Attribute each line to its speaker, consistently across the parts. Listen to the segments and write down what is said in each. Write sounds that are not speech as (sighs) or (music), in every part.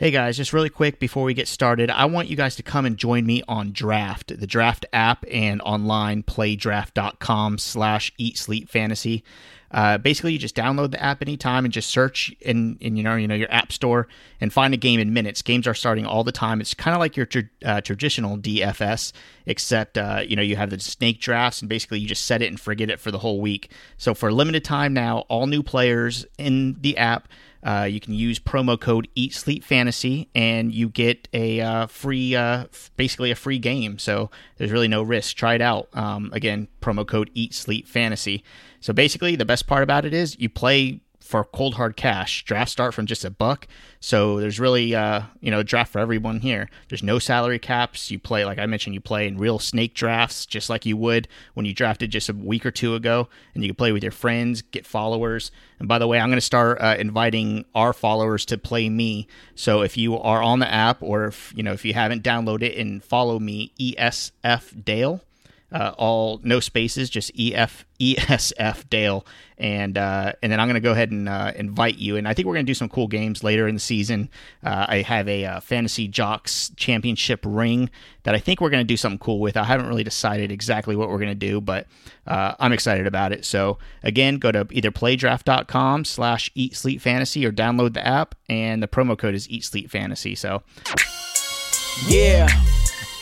Speaker 1: Hey guys, just really quick before we get started, I want you guys to come and join me on Draft, the Draft app, and online playdraft.com slash eat sleep fantasy. Uh, basically, you just download the app anytime and just search in, in you know you know your app store and find a game in minutes. Games are starting all the time. It's kind of like your uh, traditional DFS, except uh, you know you have the snake drafts and basically you just set it and forget it for the whole week. So for a limited time now, all new players in the app uh, you can use promo code Eat Sleep Fantasy, and you get a uh, free, uh, basically a free game. So there's really no risk. Try it out. Um, again, promo code Eat Sleep Fantasy. So basically, the best part about it is you play for cold hard cash. Draft start from just a buck, so there's really uh, you know draft for everyone here. There's no salary caps. You play like I mentioned, you play in real snake drafts just like you would when you drafted just a week or two ago, and you can play with your friends, get followers. And by the way, I'm going to start uh, inviting our followers to play me. So if you are on the app, or if you know if you haven't downloaded it and follow me, ESF Dale uh, all no spaces, just EF ESF Dale, and uh, and then I'm going to go ahead and uh, invite you. And I think we're going to do some cool games later in the season. Uh, I have a uh, Fantasy Jocks Championship ring that I think we're going to do something cool with. I haven't really decided exactly what we're going to do, but uh, I'm excited about it. So again, go to either playdraft.com slash eat sleep fantasy or download the app, and the promo code is eat sleep fantasy. So
Speaker 2: yeah.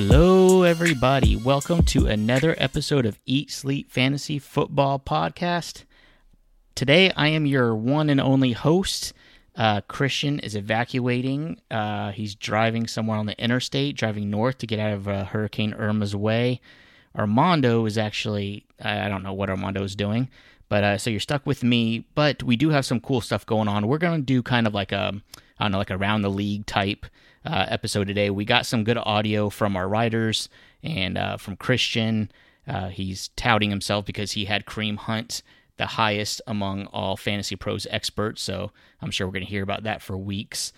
Speaker 1: Hello, everybody. Welcome to another episode of Eat, Sleep, Fantasy Football Podcast. Today, I am your one and only host. Uh, Christian is evacuating. Uh, he's driving somewhere on the interstate, driving north to get out of uh, Hurricane Irma's way. Armando is actually, I don't know what Armando is doing, but uh, so you're stuck with me. But we do have some cool stuff going on. We're going to do kind of like a I don't know, like around the league type uh, episode today. We got some good audio from our writers and uh, from Christian. Uh, he's touting himself because he had Kareem Hunt the highest among all Fantasy Pros experts. So I'm sure we're going to hear about that for weeks.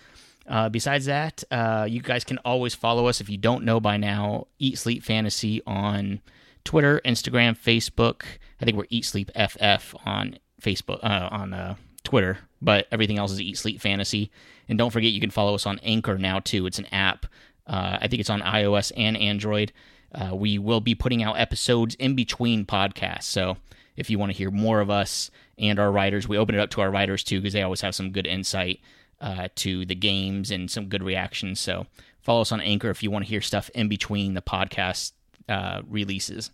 Speaker 1: Uh, besides that, uh, you guys can always follow us if you don't know by now. Eat Sleep Fantasy on Twitter, Instagram, Facebook. I think we're Eat Sleep FF on Facebook uh, on uh, Twitter, but everything else is Eat Sleep Fantasy. And don't forget, you can follow us on Anchor now too. It's an app. Uh, I think it's on iOS and Android. Uh, we will be putting out episodes in between podcasts. So if you want to hear more of us and our writers, we open it up to our writers too because they always have some good insight uh, to the games and some good reactions. So follow us on Anchor if you want to hear stuff in between the podcast uh, releases.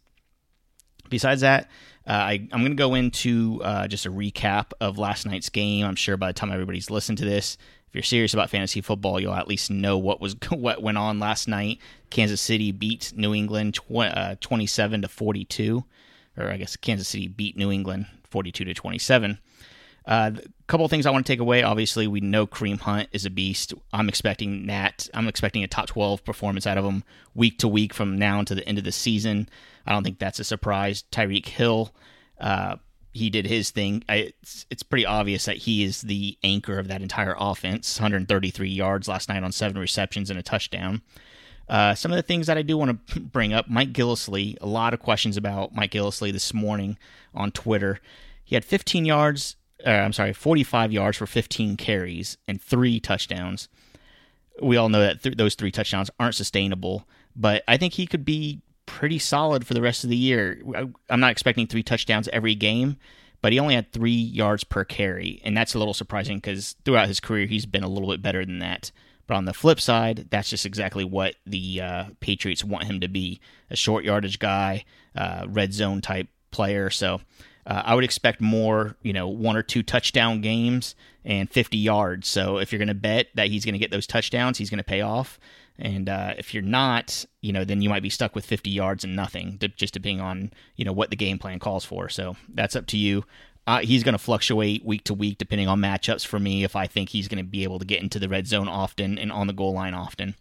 Speaker 1: Besides that, uh, I, am going to go into uh, just a recap of last night's game. I'm sure by the time everybody's listened to this, if you're serious about fantasy football, you'll at least know what was (laughs) what went on last night. Kansas City beat New England tw- uh, 27 to 42, or I guess Kansas City beat New England 42 to 27. A uh, couple of things I want to take away. Obviously, we know Kareem Hunt is a beast. I'm expecting that. I'm expecting a top 12 performance out of him week to week from now until the end of the season. I don't think that's a surprise. Tyreek Hill, uh, he did his thing. I, it's, it's pretty obvious that he is the anchor of that entire offense. 133 yards last night on seven receptions and a touchdown. Uh, some of the things that I do want to (laughs) bring up Mike Gillislee, a lot of questions about Mike Gillislee this morning on Twitter. He had 15 yards, uh, I'm sorry, 45 yards for 15 carries and three touchdowns. We all know that th- those three touchdowns aren't sustainable, but I think he could be pretty solid for the rest of the year. I'm not expecting three touchdowns every game, but he only had three yards per carry, and that's a little surprising because throughout his career he's been a little bit better than that. But on the flip side, that's just exactly what the uh, Patriots want him to be a short yardage guy, uh, red zone type player. So uh, I would expect more, you know, one or two touchdown games and 50 yards. So if you're going to bet that he's going to get those touchdowns, he's going to pay off. And uh, if you're not, you know, then you might be stuck with 50 yards and nothing, just depending on, you know, what the game plan calls for. So that's up to you. uh, he's going to fluctuate week to week depending on matchups for me if I think he's going to be able to get into the red zone often and on the goal line often.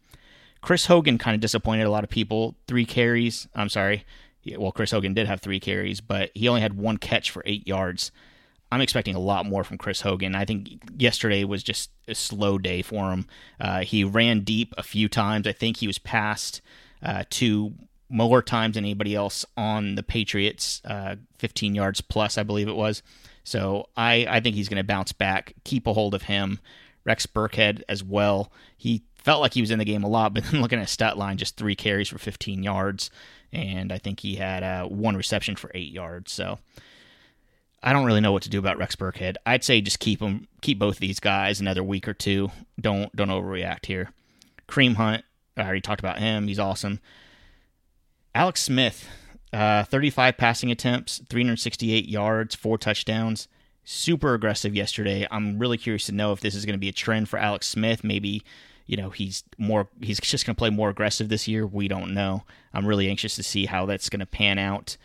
Speaker 1: Chris Hogan kind of disappointed a lot of people. Three carries. I'm sorry. Well, Chris Hogan did have three carries, but he only had one catch for eight yards. I'm expecting a lot more from Chris Hogan. I think yesterday was just a slow day for him. Uh, he ran deep a few times. I think he was passed uh, two more times than anybody else on the Patriots, uh, 15 yards plus, I believe it was. So I, I think he's going to bounce back, keep a hold of him. Rex Burkhead as well. He felt like he was in the game a lot, (laughs) but then looking at stat line, just three carries for 15 yards, and I think he had uh, one reception for eight yards. So I don't really know what to do about Rex Burkhead. I'd say just keep him, keep both these guys another week or two. Don't don't overreact here. Kareem Hunt, I already talked about him. He's awesome. Alex Smith, uh, 35 passing attempts, 368 yards, four touchdowns. Super aggressive yesterday. I'm really curious to know if this is going to be a trend for Alex Smith. Maybe, you know, he's more he's just going to play more aggressive this year. We don't know. I'm really anxious to see how that's going to pan out.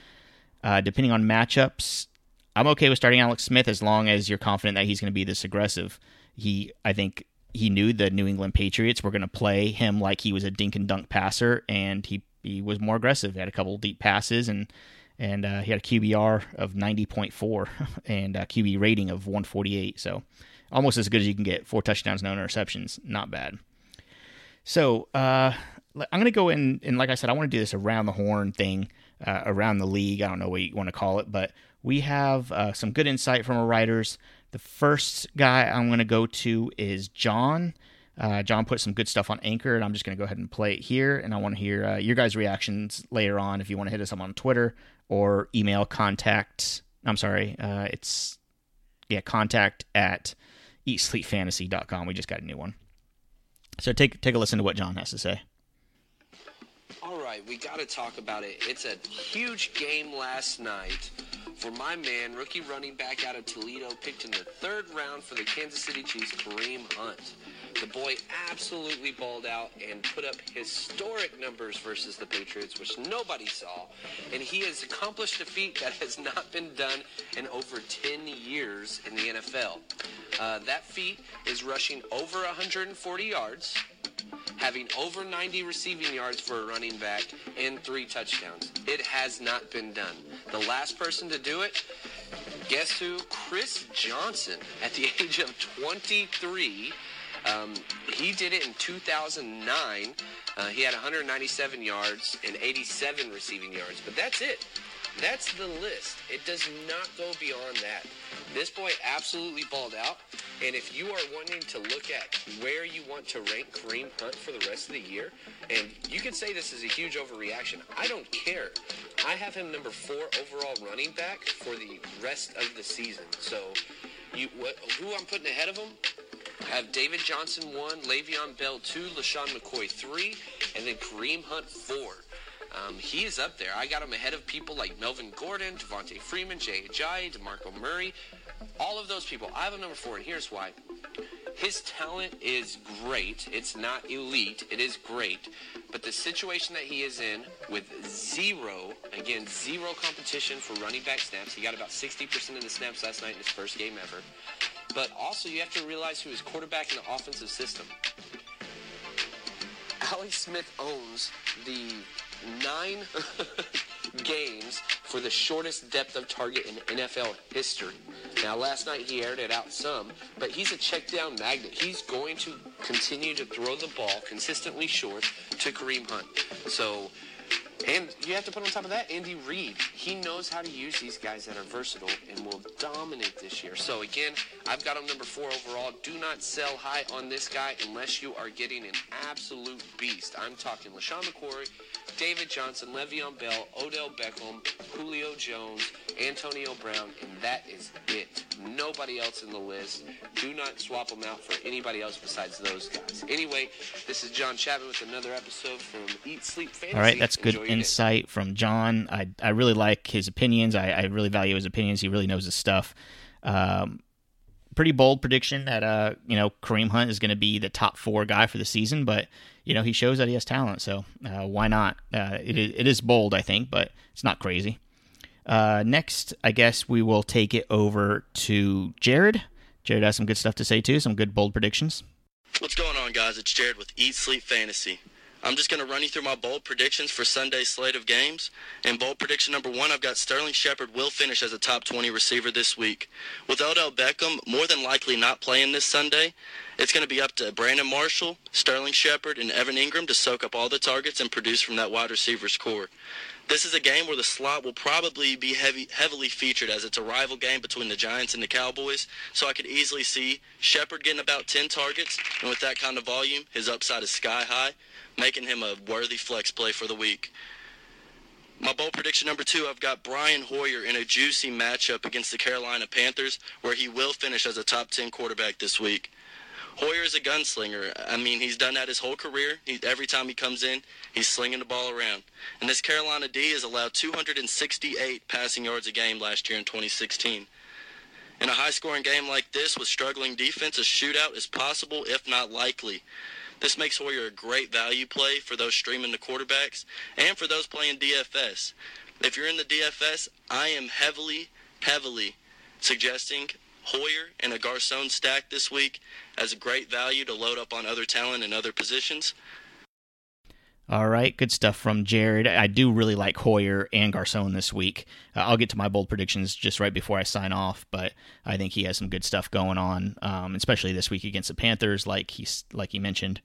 Speaker 1: Uh, depending on matchups, I'm okay with starting Alex Smith as long as you're confident that he's going to be this aggressive. He, I think, he knew the New England Patriots were going to play him like he was a dink and dunk passer, and he he was more aggressive. He had a couple deep passes, and and uh, he had a QBR of 90.4 (laughs) and a QB rating of 148. So almost as good as you can get. Four touchdowns, no interceptions, not bad. So uh, I'm going to go in, and like I said, I want to do this around the horn thing, uh, around the league. I don't know what you want to call it, but we have uh, some good insight from our writers. The first guy I'm going to go to is John. Uh, John put some good stuff on Anchor, and I'm just going to go ahead and play it here. And I want to hear uh, your guys' reactions later on if you want to hit us up on Twitter or email contact. I'm sorry, uh, it's yeah, contact at eatsleepfantasy.com. We just got a new one. So take take a listen to what John has to say.
Speaker 3: All right, we got to talk about it. It's a huge game last night for my man, rookie running back out of Toledo, picked in the third round for the Kansas City Chiefs, Kareem Hunt. The boy absolutely balled out and put up historic numbers versus the Patriots, which nobody saw. And he has accomplished a feat that has not been done in over 10 years in the NFL. Uh, that feat is rushing over 140 yards, having over 90 receiving yards for a running back, and three touchdowns. It has not been done. The last person to do it, guess who? Chris Johnson, at the age of 23. Um, he did it in 2009. Uh, he had 197 yards and 87 receiving yards, but that's it. That's the list. It does not go beyond that. This boy absolutely balled out. And if you are wanting to look at where you want to rank Kareem Hunt for the rest of the year, and you can say this is a huge overreaction, I don't care. I have him number four overall running back for the rest of the season. So, you what, who I'm putting ahead of him? Have David Johnson one, Le'Veon Bell two, LeSean McCoy three, and then Kareem Hunt four. Um, he is up there. I got him ahead of people like Melvin Gordon, Devonta Freeman, Jay Ajayi, DeMarco Murray. All of those people. I have him number four, and here's why. His talent is great. It's not elite. It is great. But the situation that he is in with zero, again, zero competition for running back snaps. He got about 60% of the snaps last night in his first game ever. But also, you have to realize who is quarterback in the offensive system. Alex Smith owns the nine (laughs) games for the shortest depth of target in NFL history. Now, last night he aired it out some, but he's a check down magnet. He's going to continue to throw the ball consistently short to Kareem Hunt. So, and you have to put on top of that Andy Reid. He knows how to use these guys that are versatile and will dominate this year. So again, I've got him number four overall. Do not sell high on this guy unless you are getting an absolute beast. I'm talking LeSean McCoy, David Johnson, Le'Veon Bell, Odell Beckham, Julio Jones, Antonio Brown, and that is it. Nobody else in the list. Do not swap them out for anybody else besides those guys. Anyway, this is John Chapman with another episode from Eat Sleep Fantasy.
Speaker 1: All right, that's good
Speaker 3: your day.
Speaker 1: insight from John. I I really like his opinions. I, I really value his opinions. He really knows his stuff. Um, pretty bold prediction that uh you know Kareem Hunt is going to be the top four guy for the season, but you know he shows that he has talent, so uh, why not? Uh, it is it is bold, I think, but it's not crazy. Uh, next, I guess we will take it over to Jared. Jared has some good stuff to say too, some good bold predictions.
Speaker 4: What's going on, guys? It's Jared with Eat Sleep Fantasy. I'm just going to run you through my bold predictions for Sunday's slate of games. In bold prediction number one, I've got Sterling Shepard will finish as a top 20 receiver this week. With Odell Beckham more than likely not playing this Sunday, it's going to be up to Brandon Marshall, Sterling Shepard, and Evan Engram to soak up all the targets and produce from that wide receivers core. This is a game where the slot will probably be heavy, heavily featured as it's a rival game between the Giants and the Cowboys. So I could easily see Shepard getting about 10 targets, and with that kind of volume, his upside is sky high, making him a worthy flex play for the week. My bold prediction number two, I've got Brian Hoyer in a juicy matchup against the Carolina Panthers, where he will finish as a top 10 quarterback this week. Hoyer is a gunslinger. I mean, he's done that his whole career. He, every time he comes in, he's slinging the ball around. And this Carolina D has allowed 268 passing yards a game last year in 2016. In a high-scoring game like this with struggling defense, a shootout is possible, if not likely. This makes Hoyer a great value play for those streaming the quarterbacks and for those playing DFS. If you're in the DFS, I am heavily, heavily suggesting Hoyer and a Garcon stack this week as a great value to load up on other talent in other positions.
Speaker 1: All right, good stuff from Jared. I do really like Hoyer and Garcon this week. Uh, I'll get to my bold predictions just right before I sign off, but I think he has some good stuff going on, um, especially this week against the Panthers, like he's like he mentioned.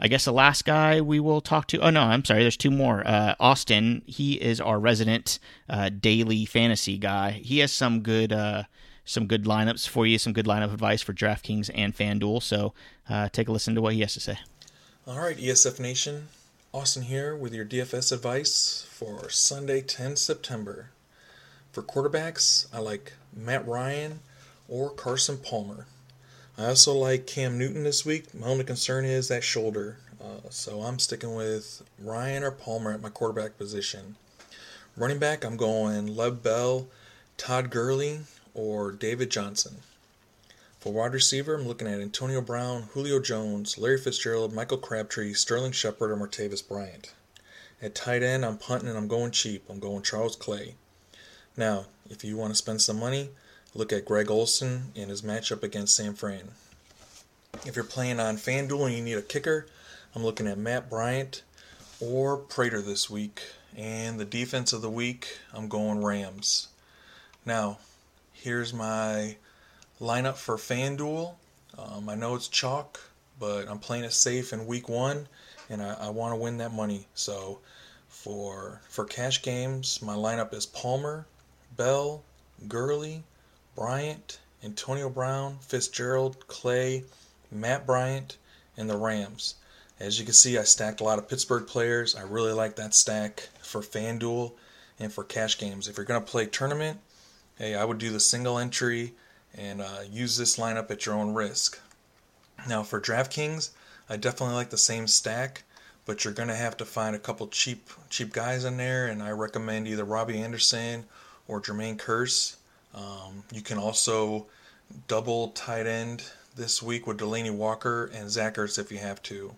Speaker 1: I guess the last guy we will talk to. Oh no, I'm sorry. There's two more. Uh, Austin. He is our resident uh, daily fantasy guy. He has some good uh, some good lineups for you, some good lineup advice for DraftKings and FanDuel. So uh, take a listen to what he has to say.
Speaker 5: All right, ESF Nation. Austin here with your DFS advice for Sunday, 10 September. For quarterbacks, I like Matt Ryan or Carson Palmer. I also like Cam Newton this week. My only concern is that shoulder. Uh, so I'm sticking with Ryan or Palmer at my quarterback position. Running back, I'm going Lev Bell, Todd Gurley, or David Johnson. For wide receiver, I'm looking at Antonio Brown, Julio Jones, Larry Fitzgerald, Michael Crabtree, Sterling Shepard, or Martavis Bryant. At tight end, I'm punting and I'm going cheap. I'm going Charles Clay. Now, if you want to spend some money, look at Greg Olsen in his matchup against San Fran. If you're playing on FanDuel and you need a kicker, I'm looking at Matt Bryant or Prater this week. And the defense of the week, I'm going Rams. Now, here's my lineup for FanDuel. Um, I know it's chalk, but I'm playing it safe in week one, and I, I want to win that money. So for for cash games, my lineup is Palmer, Bell, Gurley, Bryant, Antonio Brown, Fitzgerald, Clay, Matt Bryant, and the Rams. As you can see, I stacked a lot of Pittsburgh players. I really like that stack for FanDuel and for cash games. If you're going to play tournament, hey, I would do the single entry and uh, use this lineup at your own risk. Now for DraftKings, I definitely like the same stack, but you're gonna have to find a couple cheap cheap guys in there, and I recommend either Robby Anderson or Jermaine Kearse. Um, you can also double tight end this week with Delanie Walker and Zach Ertz if you have to.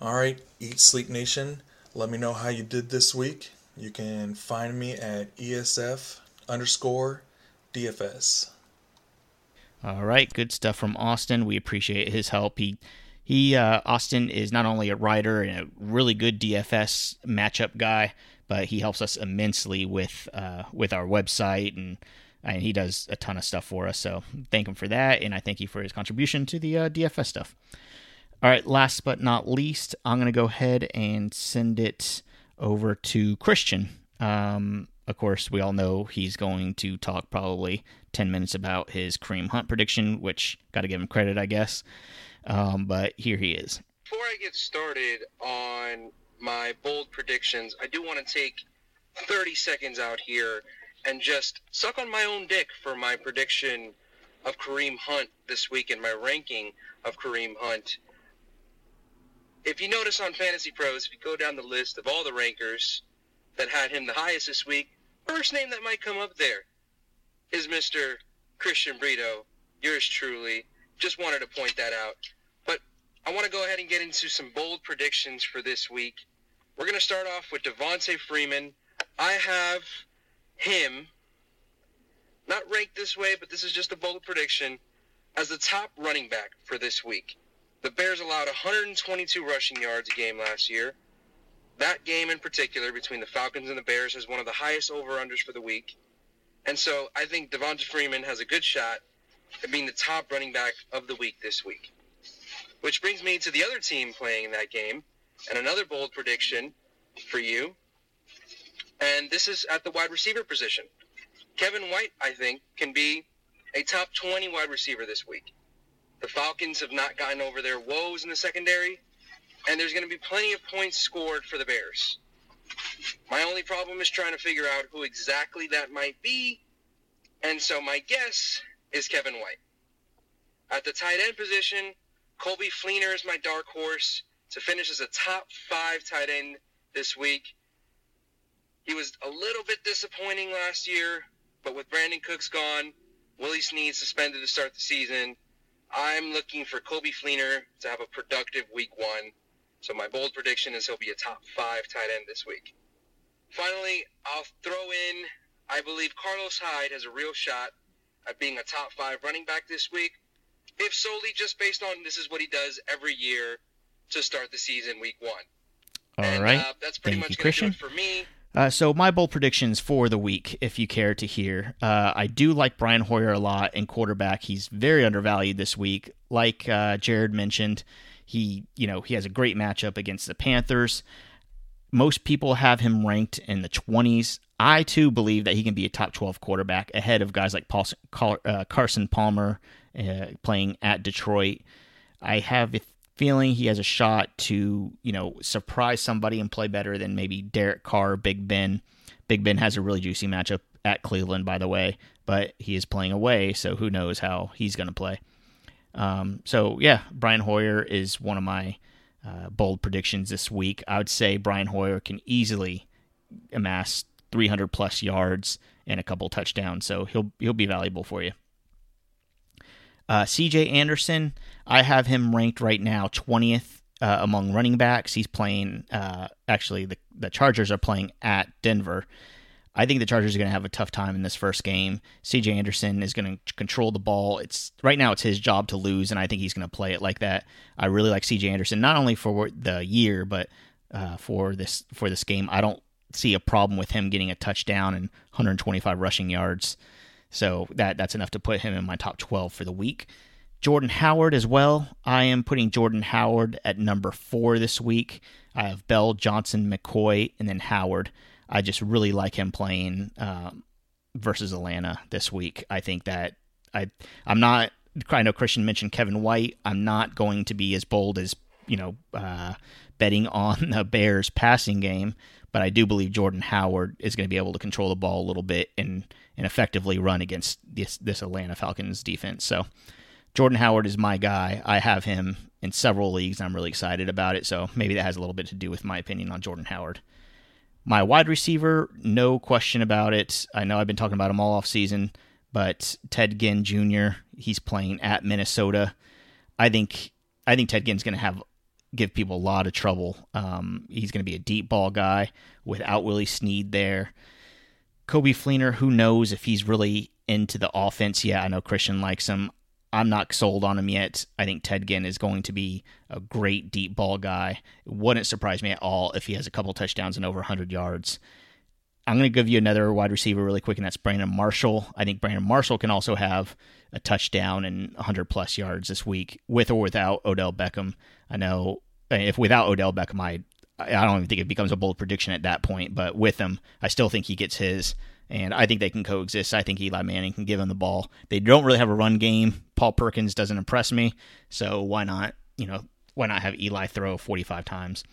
Speaker 5: All right, Eat Sleep Nation, let me know how you did this week. You can find me at ESF underscore DFS.
Speaker 1: All right, good stuff from Austin. We appreciate his help. He he uh, Austin is not only a writer and a really good DFS matchup guy, but he helps us immensely with uh, with our website and and he does a ton of stuff for us. So thank him for that, and I thank you for his contribution to the uh, DFS stuff. All right, last but not least, I'm gonna go ahead and send it over to Christian. Um, of course, we all know he's going to talk probably 10 minutes about his Kareem Hunt prediction, which got to give him credit, I guess. Um, but here he is.
Speaker 6: Before I get started on my bold predictions, I do want to take 30 seconds out here and just suck on my own dick for my prediction of Kareem Hunt this week and my ranking of Kareem Hunt. If you notice on Fantasy Pros, if you go down the list of all the rankers, that had him the highest this week, first name that might come up there is Mr. Christian Brito, yours truly. Just wanted to point that out. But I want to go ahead and get into some bold predictions for this week. We're going to start off with Devonta Freeman. I have him, not ranked this way, but this is just a bold prediction, as the top running back for this week. The Bears allowed 122 rushing yards a game last year. That game in particular between the Falcons and the Bears has one of the highest over-unders for the week. And so I think Devonta Freeman has a good shot at being the top running back of the week this week. Which brings me to the other team playing in that game, and another bold prediction for you. And this is at the wide receiver position. Kevin White, I think, can be a top 20 wide receiver this week. The Falcons have not gotten over their woes in the secondary, and there's going to be plenty of points scored for the Bears. My only problem is trying to figure out who exactly that might be, and so my guess is Kevin White. At the tight end position, Coby Fleener is my dark horse to finish as a top five tight end this week. He was a little bit disappointing last year, but with Brandin Cooks gone, Willie Snead suspended to start the season, I'm looking for Coby Fleener to have a productive week one. So my bold prediction is he'll be a top five tight end this week. Finally, I'll throw in, I believe Carlos Hyde has a real shot at being a top five running back this week if solely just based on this is what he does every year to start the season week one.
Speaker 1: All
Speaker 6: and,
Speaker 1: right.
Speaker 6: Uh, that's pretty
Speaker 1: Thank
Speaker 6: much
Speaker 1: you,
Speaker 6: going to do
Speaker 1: Christian.
Speaker 6: it for me.
Speaker 1: Uh, so my bold predictions for the week, if you care to hear, uh, I do like Brian Hoyer a lot in quarterback. He's very undervalued this week. Like uh, Jared mentioned, he you know he has a great matchup against the Panthers. Most people have him ranked in the twenties. I too believe that he can be a top twelve quarterback ahead of guys like Paul, Car- uh, Carson Palmer uh, playing at Detroit. I have a feeling he has a shot to, you know, surprise somebody and play better than maybe Derek Carr, Big Ben. Big Ben has a really juicy matchup at Cleveland, by the way, but he is playing away, so who knows how he's going to play. Um, so, yeah, Brian Hoyer is one of my uh, bold predictions this week. I would say Brian Hoyer can easily amass 300 plus yards and a couple touchdowns, so he'll he'll be valuable for you. Uh, CJ Anderson, I have him ranked right now 20th uh, among running backs. He's playing, uh, actually, the, the Chargers are playing at Denver. I think the Chargers are going to have a tough time in this first game. CJ Anderson is going to control the ball. It's right now it's his job to lose, and I think he's going to play it like that. I really like CJ Anderson not only for the year, but uh, for this for this game. I don't see a problem with him getting a touchdown and 125 rushing yards. So that that's enough to put him in my top 12 for the week. Jordan Howard as well. I am putting Jordan Howard at number four this week. I have Bell, Johnson, McCoy, and then Howard. I just really like him playing um, versus Atlanta this week. I think that I I'm not. I know Christian mentioned Kevin White. I'm not going to be as bold as you know uh, betting on the Bears passing game, but I do believe Jordan Howard is going to be able to control the ball a little bit and and effectively run against this this Atlanta Falcons defense. So Jordan Howard is my guy. I have him in several leagues. I'm really excited about it. So maybe that has a little bit to do with my opinion on Jordan Howard. My wide receiver, no question about it. I know I've been talking about him all off season, but Ted Ginn Jr. He's playing at Minnesota. I think I think Ted Ginn's going to have give people a lot of trouble. Um, he's going to be a deep ball guy without Willie Snead there. Coby Fleener, who knows if he's really into the offense yet? I know Christian likes him. I'm not sold on him yet. I think Ted Ginn is going to be a great deep ball guy. It wouldn't surprise me at all if he has a couple touchdowns and over 100 yards. I'm going to give you another wide receiver really quick, and that's Brandon Marshall. I think Brandon Marshall can also have a touchdown and 100 plus yards this week, with or without Odell Beckham. I know if without Odell Beckham, I I don't even think it becomes a bold prediction at that point, but with him, I still think he gets his, and I think they can coexist. I think Eli Manning can give him the ball. They don't really have a run game. Paul Perkins doesn't impress me, so why not? You know, why not have Eli throw 45 times?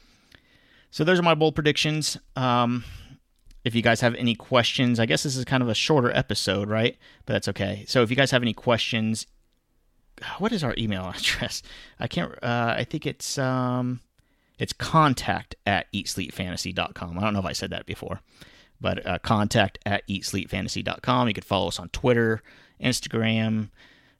Speaker 1: So those are my bold predictions. Um, if you guys have any questions, I guess this is kind of a shorter episode, right? But that's okay. So if you guys have any questions, (sighs) what is our email (laughs) address? I can't. Uh, I think it's um, it's contact at eatsleepfantasy.com. I don't know if I said that before, but uh, contact at eatsleepfantasy.com. You can follow us on Twitter, Instagram,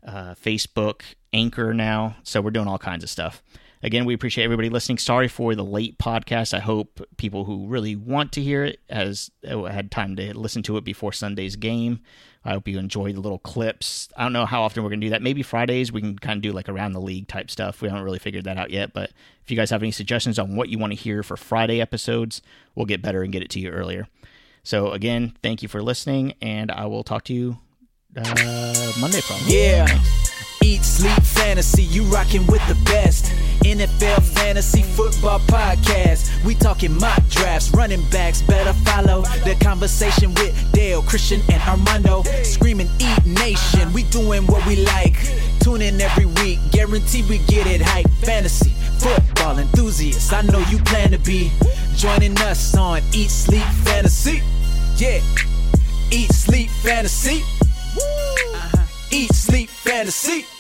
Speaker 1: uh, Facebook, Anchor now. So we're doing all kinds of stuff. again, we appreciate everybody listening. Sorry for the late podcast. I hope people who really want to hear it has uh, had time to listen to it before Sunday's game. I hope you enjoyed the little clips. I don't know how often we're going to do that. Maybe Fridays we can kind of do like around the league type stuff. We haven't really figured that out yet. But if you guys have any suggestions on what you want to hear for Friday episodes, we'll get better and get it to you earlier. So, again, thank you for listening, and I will talk to you uh, Monday probably.
Speaker 2: Yeah. Eat, sleep, fantasy, you rocking with the best. NFL fantasy football podcast. We talking mock drafts, running backs, better follow the conversation with Dale, Christian, and Armando. Screaming, Eat Nation, we doing what we like. Tune in every week, guarantee we get it hype. Fantasy, football enthusiasts, I know you plan to be joining us on Eat, Sleep, yeah. Eat, sleep, fantasy. Uh-huh. Eat, sleep, fantasy.